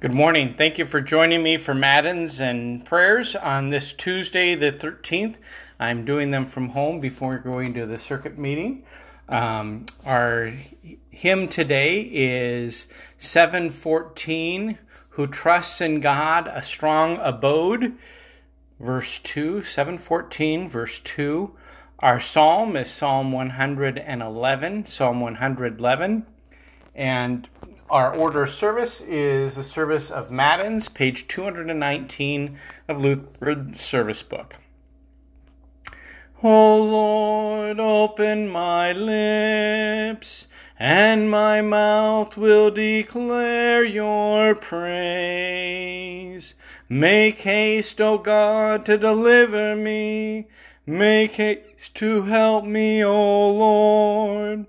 Good morning. Thank you for joining me for Matins and prayers on this Tuesday, the 13th. I'm doing them from home before going to the circuit meeting. Um, our hymn today is 714 Who Trusts in God, a Strong Abode, verse 2, 714, verse 2. Our psalm is Psalm 111, Psalm 111. And our order of service is the service of Matins, page 219 of Lutheran's service book. O Lord, open my lips, and my mouth will declare your praise. Make haste, O God, to deliver me. Make haste to help me, O Lord.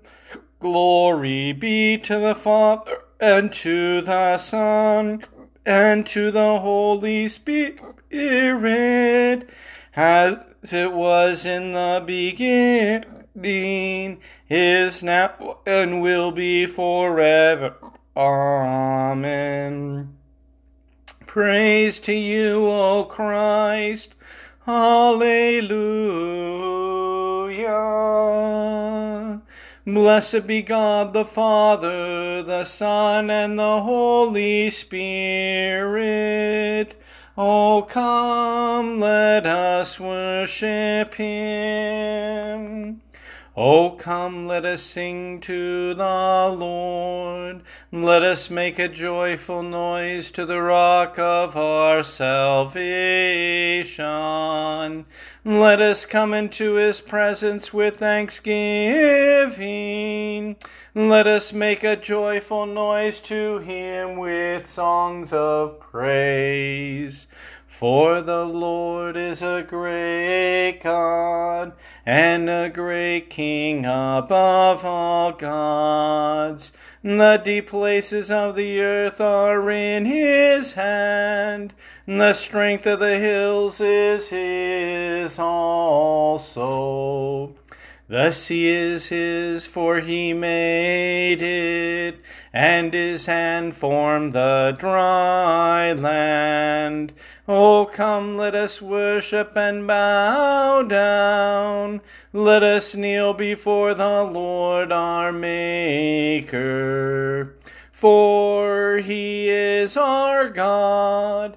Glory be to the Father and to the Son, and to the Holy Spirit, as it was in the beginning, is now, and will be forever. Amen. Praise to you, O Christ. Hallelujah. Blessed be God the Father, the Son, and the Holy Spirit. Oh, come, let us worship Him. Oh, come, let us sing to the Lord. Let us make a joyful noise to the rock of our salvation. Let us come into his presence with thanksgiving. Let us make a joyful noise to him with songs of praise. For the Lord is a great God and a great King above all gods. The deep places of the earth are in his hand. And the strength of the hills is his also. The sea is his, for he made it, and his hand formed the dry land. Oh, come, let us worship and bow down. Let us kneel before the Lord our Maker. For he is our God,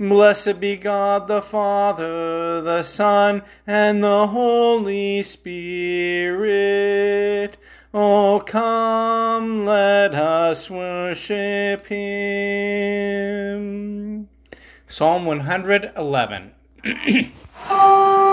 Blessed be God the Father, the Son, and the Holy Spirit. Oh, come, let us worship Him. Psalm 111.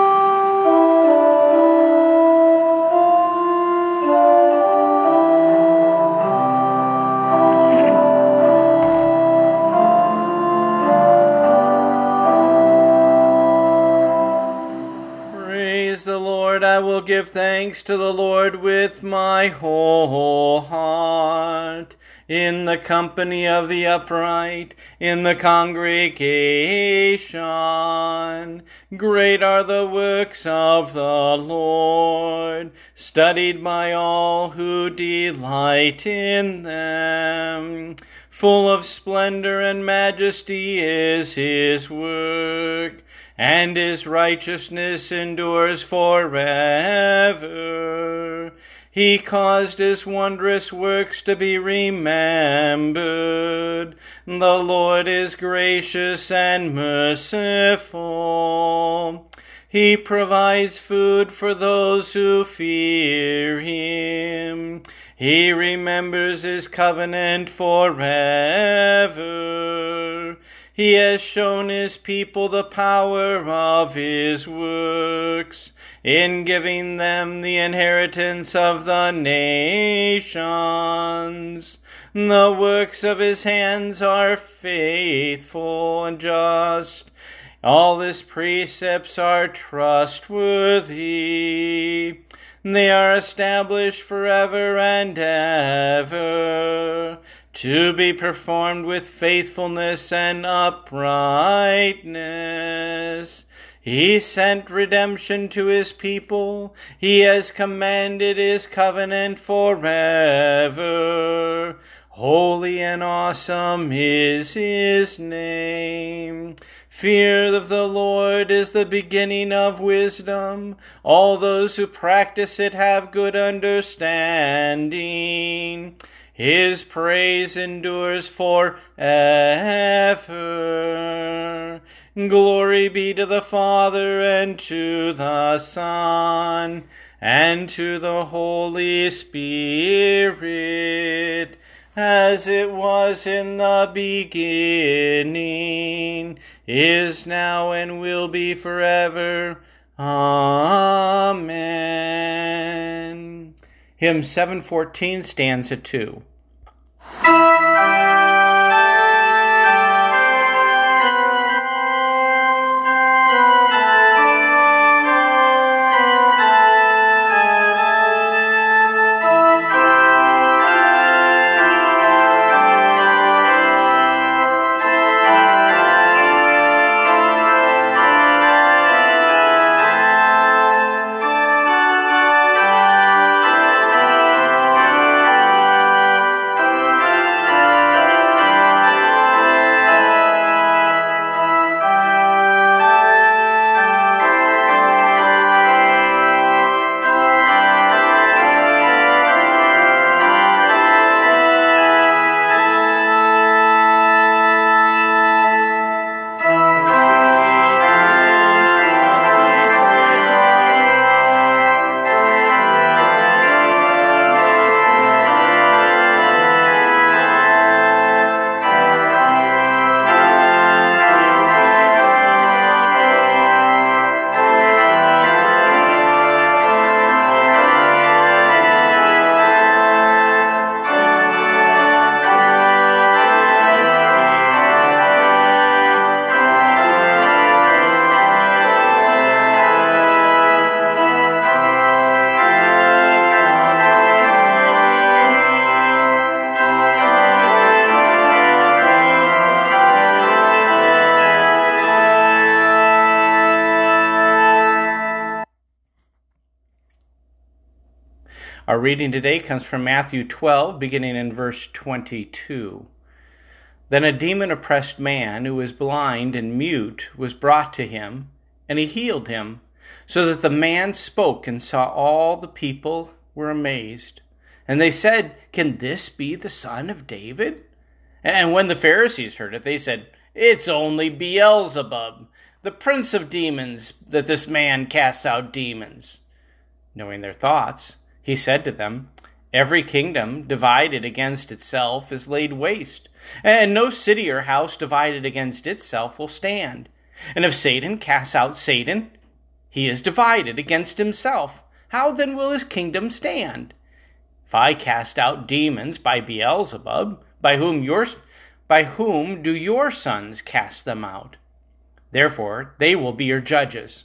I will give thanks to the Lord with my whole heart. In the company of the upright, in the congregation. Great are the works of the Lord, studied by all who delight in them. Full of splendor and majesty is his work and his righteousness endures forever. He caused his wondrous works to be remembered. The Lord is gracious and merciful. He provides food for those who fear him. He remembers his covenant forever He has shown his people the power of his works in giving them the inheritance of the nations. The works of his hands are faithful and just. All his precepts are trustworthy. They are established forever and ever to be performed with faithfulness and uprightness. He sent redemption to his people. He has commanded his covenant forever. Holy and awesome is his name. Fear of the Lord is the beginning of wisdom. All those who practice it have good understanding. His praise endures forever. Glory be to the Father and to the Son and to the Holy Spirit, as it was in the beginning, is now, and will be forever. Amen. Hymn 714, stanza 2. Our reading today comes from Matthew 12, beginning in verse 22. Then a demon oppressed man who was blind and mute was brought to him, and he healed him, so that the man spoke and saw all the people were amazed. And they said, Can this be the son of David? And when the Pharisees heard it, they said, It's only Beelzebub, the prince of demons, that this man casts out demons. Knowing their thoughts, he said to them, Every kingdom divided against itself is laid waste, and no city or house divided against itself will stand. And if Satan casts out Satan, he is divided against himself. How then will his kingdom stand? If I cast out demons by Beelzebub, by whom your by whom do your sons cast them out? Therefore they will be your judges.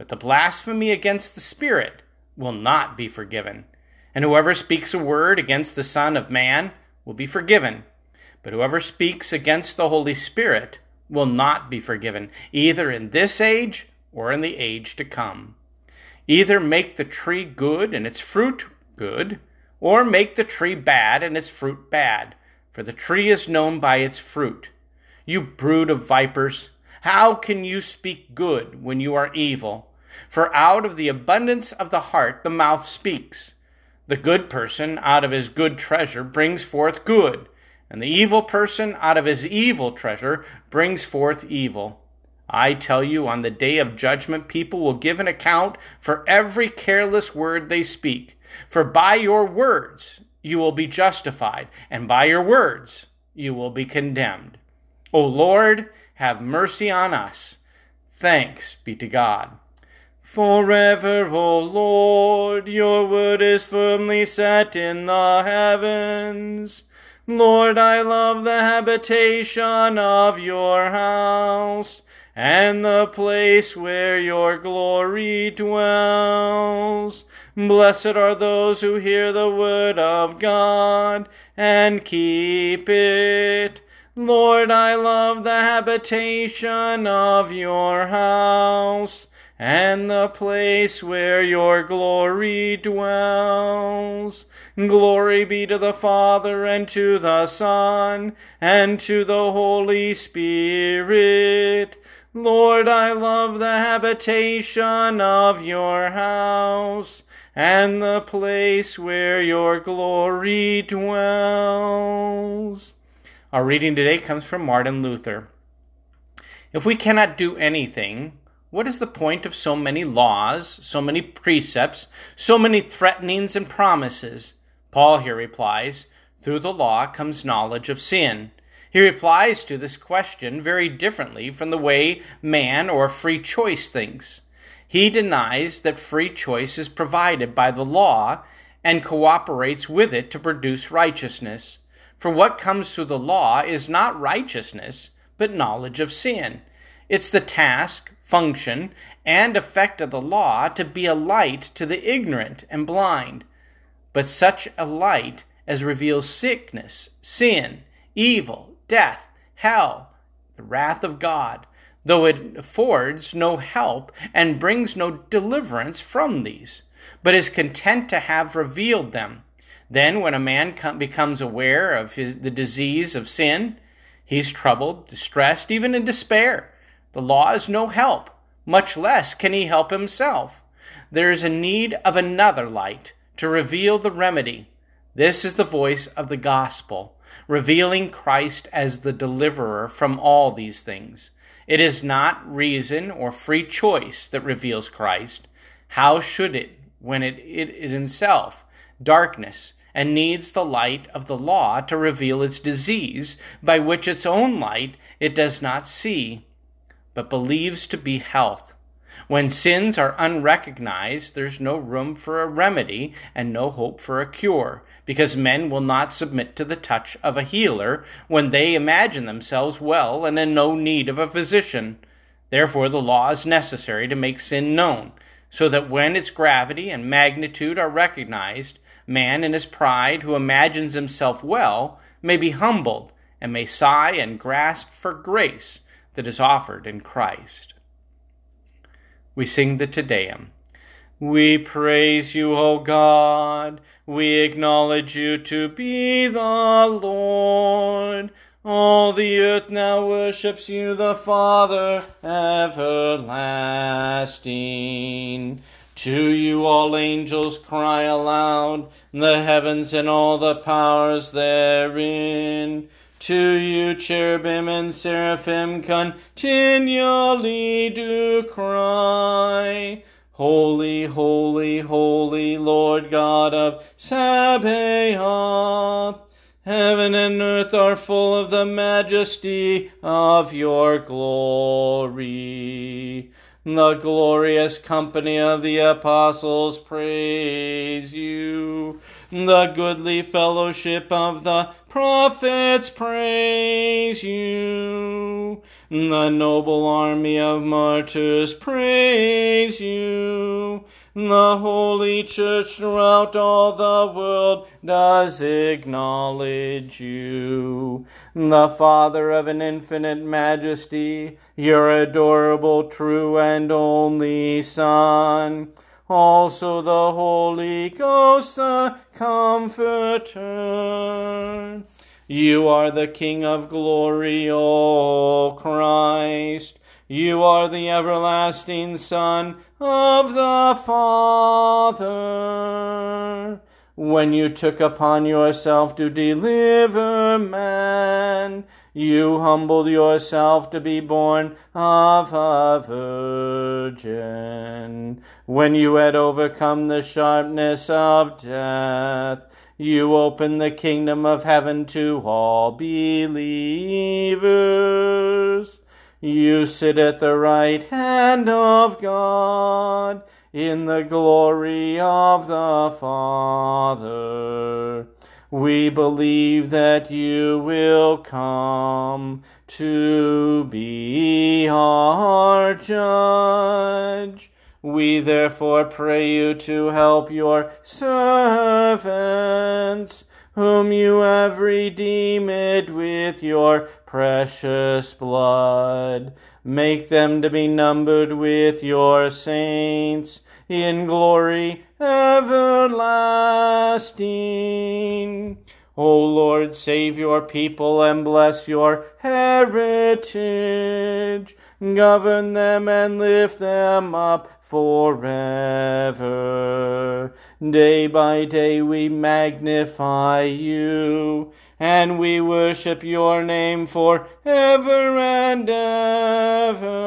but the blasphemy against the Spirit will not be forgiven. And whoever speaks a word against the Son of Man will be forgiven. But whoever speaks against the Holy Spirit will not be forgiven, either in this age or in the age to come. Either make the tree good and its fruit good, or make the tree bad and its fruit bad, for the tree is known by its fruit. You brood of vipers, How can you speak good when you are evil? For out of the abundance of the heart the mouth speaks. The good person out of his good treasure brings forth good, and the evil person out of his evil treasure brings forth evil. I tell you, on the day of judgment, people will give an account for every careless word they speak. For by your words you will be justified, and by your words you will be condemned. O Lord, have mercy on us. Thanks be to God. Forever, O Lord, your word is firmly set in the heavens. Lord, I love the habitation of your house and the place where your glory dwells. Blessed are those who hear the word of God and keep it. Lord, I love the habitation of your house and the place where your glory dwells. Glory be to the Father, and to the Son, and to the Holy Spirit. Lord, I love the habitation of your house, and the place where your glory dwells. Our reading today comes from Martin Luther. If we cannot do anything, what is the point of so many laws, so many precepts, so many threatenings and promises? Paul here replies, Through the law comes knowledge of sin. He replies to this question very differently from the way man or free choice thinks. He denies that free choice is provided by the law and cooperates with it to produce righteousness. For what comes through the law is not righteousness, but knowledge of sin. It's the task, function, and effect of the law to be a light to the ignorant and blind, but such a light as reveals sickness, sin, evil, death, hell, the wrath of God, though it affords no help and brings no deliverance from these, but is content to have revealed them. Then, when a man becomes aware of his, the disease of sin, he is troubled, distressed, even in despair. The law is no help, much less can he help himself. There is a need of another light to reveal the remedy. This is the voice of the gospel, revealing Christ as the deliverer from all these things. It is not reason or free choice that reveals Christ. How should it, when it, it, it himself, darkness, and needs the light of the law to reveal its disease, by which its own light it does not see but believes to be health. When sins are unrecognized, there's no room for a remedy and no hope for a cure, because men will not submit to the touch of a healer when they imagine themselves well and in no need of a physician. Therefore, the law is necessary to make sin known, so that when its gravity and magnitude are recognized, man in his pride, who imagines himself well, may be humbled and may sigh and grasp for grace that is offered in Christ. We sing the Te Deum. We praise you, O God. We acknowledge you to be the Lord. All the earth now worships you, the Father everlasting. To you all angels cry aloud, the heavens and all the powers therein. To you, cherubim and seraphim, continually do cry. Holy, holy, holy, Lord God of Sabaoth. Heaven and earth are full of the majesty of your glory. The glorious company of the apostles praise you. The goodly fellowship of the prophets praise you. The noble army of martyrs praise you. The holy church throughout all the world does acknowledge you. The Father of an infinite majesty, your adorable, true, and only Son also the Holy Ghost, the Comforter. You are the King of glory, O Christ. You are the everlasting Son of the Father. When you took upon yourself to deliver man, you humbled yourself to be born of a virgin. When you had overcome the sharpness of death, you opened the kingdom of heaven to all believers. You sit at the right hand of God in the glory of the Father. We believe that you will come to be our judge. We therefore pray you to help your servants, whom you have redeemed with your precious blood. Make them to be numbered with your saints in glory everlasting. O Lord, save your people and bless your heritage. Govern them and lift them up forever. Day by day we magnify you, and we worship your name forever and ever.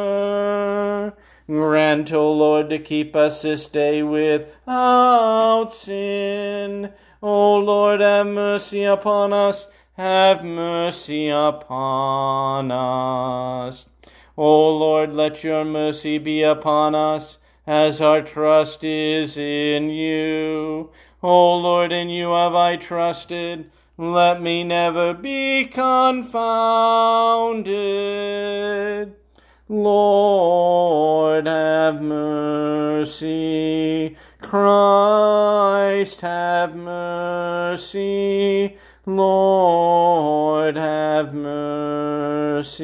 Grant, O Lord, to keep us this day without sin. O Lord, have mercy upon us. Have mercy upon us. O Lord, let your mercy be upon us, as our trust is in you. O Lord, in you have I trusted. Let me never be confounded. Lord, have mercy. Christ, have mercy. Lord, have mercy.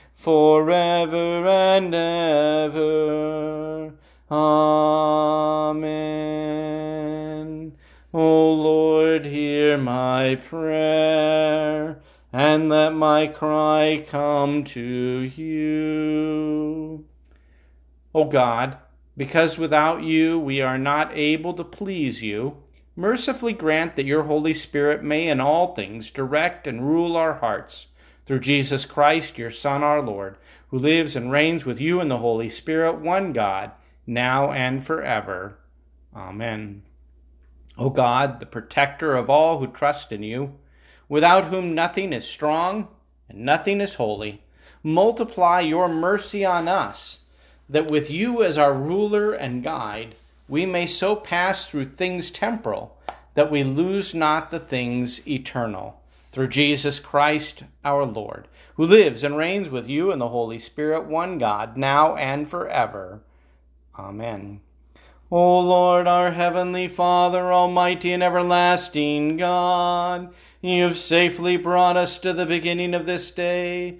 forever and ever. Amen. O Lord, hear my prayer, and let my cry come to you. O God, because without you we are not able to please you, mercifully grant that your Holy Spirit may in all things direct and rule our hearts, through Jesus Christ, your Son, our Lord, who lives and reigns with you in the Holy Spirit, one God, now and forever. Amen. O God, the protector of all who trust in you, without whom nothing is strong and nothing is holy, multiply your mercy on us, that with you as our ruler and guide, we may so pass through things temporal that we lose not the things eternal. Through Jesus Christ our Lord, who lives and reigns with you in the Holy Spirit, one God, now and forever. Amen. O Lord, our heavenly Father, almighty and everlasting God, you have safely brought us to the beginning of this day.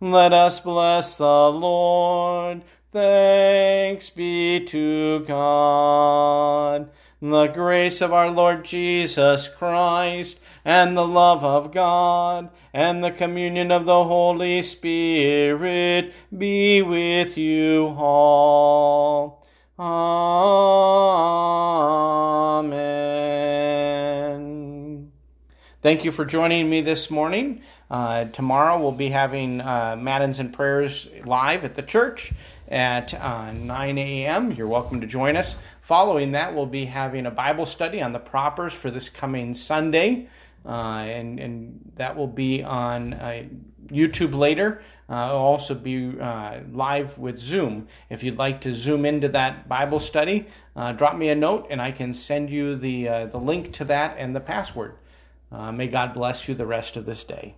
Let us bless the Lord. Thanks be to God. The grace of our Lord Jesus Christ, and the love of God, and the communion of the Holy Spirit be with you all. Amen. Thank you for joining me this morning. Uh, tomorrow we'll be having uh, Matins and Prayers live at the church at uh, 9 a.m. You're welcome to join us. Following that, we'll be having a Bible study on the propers for this coming Sunday, uh, and, and that will be on uh, YouTube later. Uh, it'll also be uh, live with Zoom. If you'd like to zoom into that Bible study, uh, drop me a note and I can send you the, uh, the link to that and the password. may God bless you the rest of this day.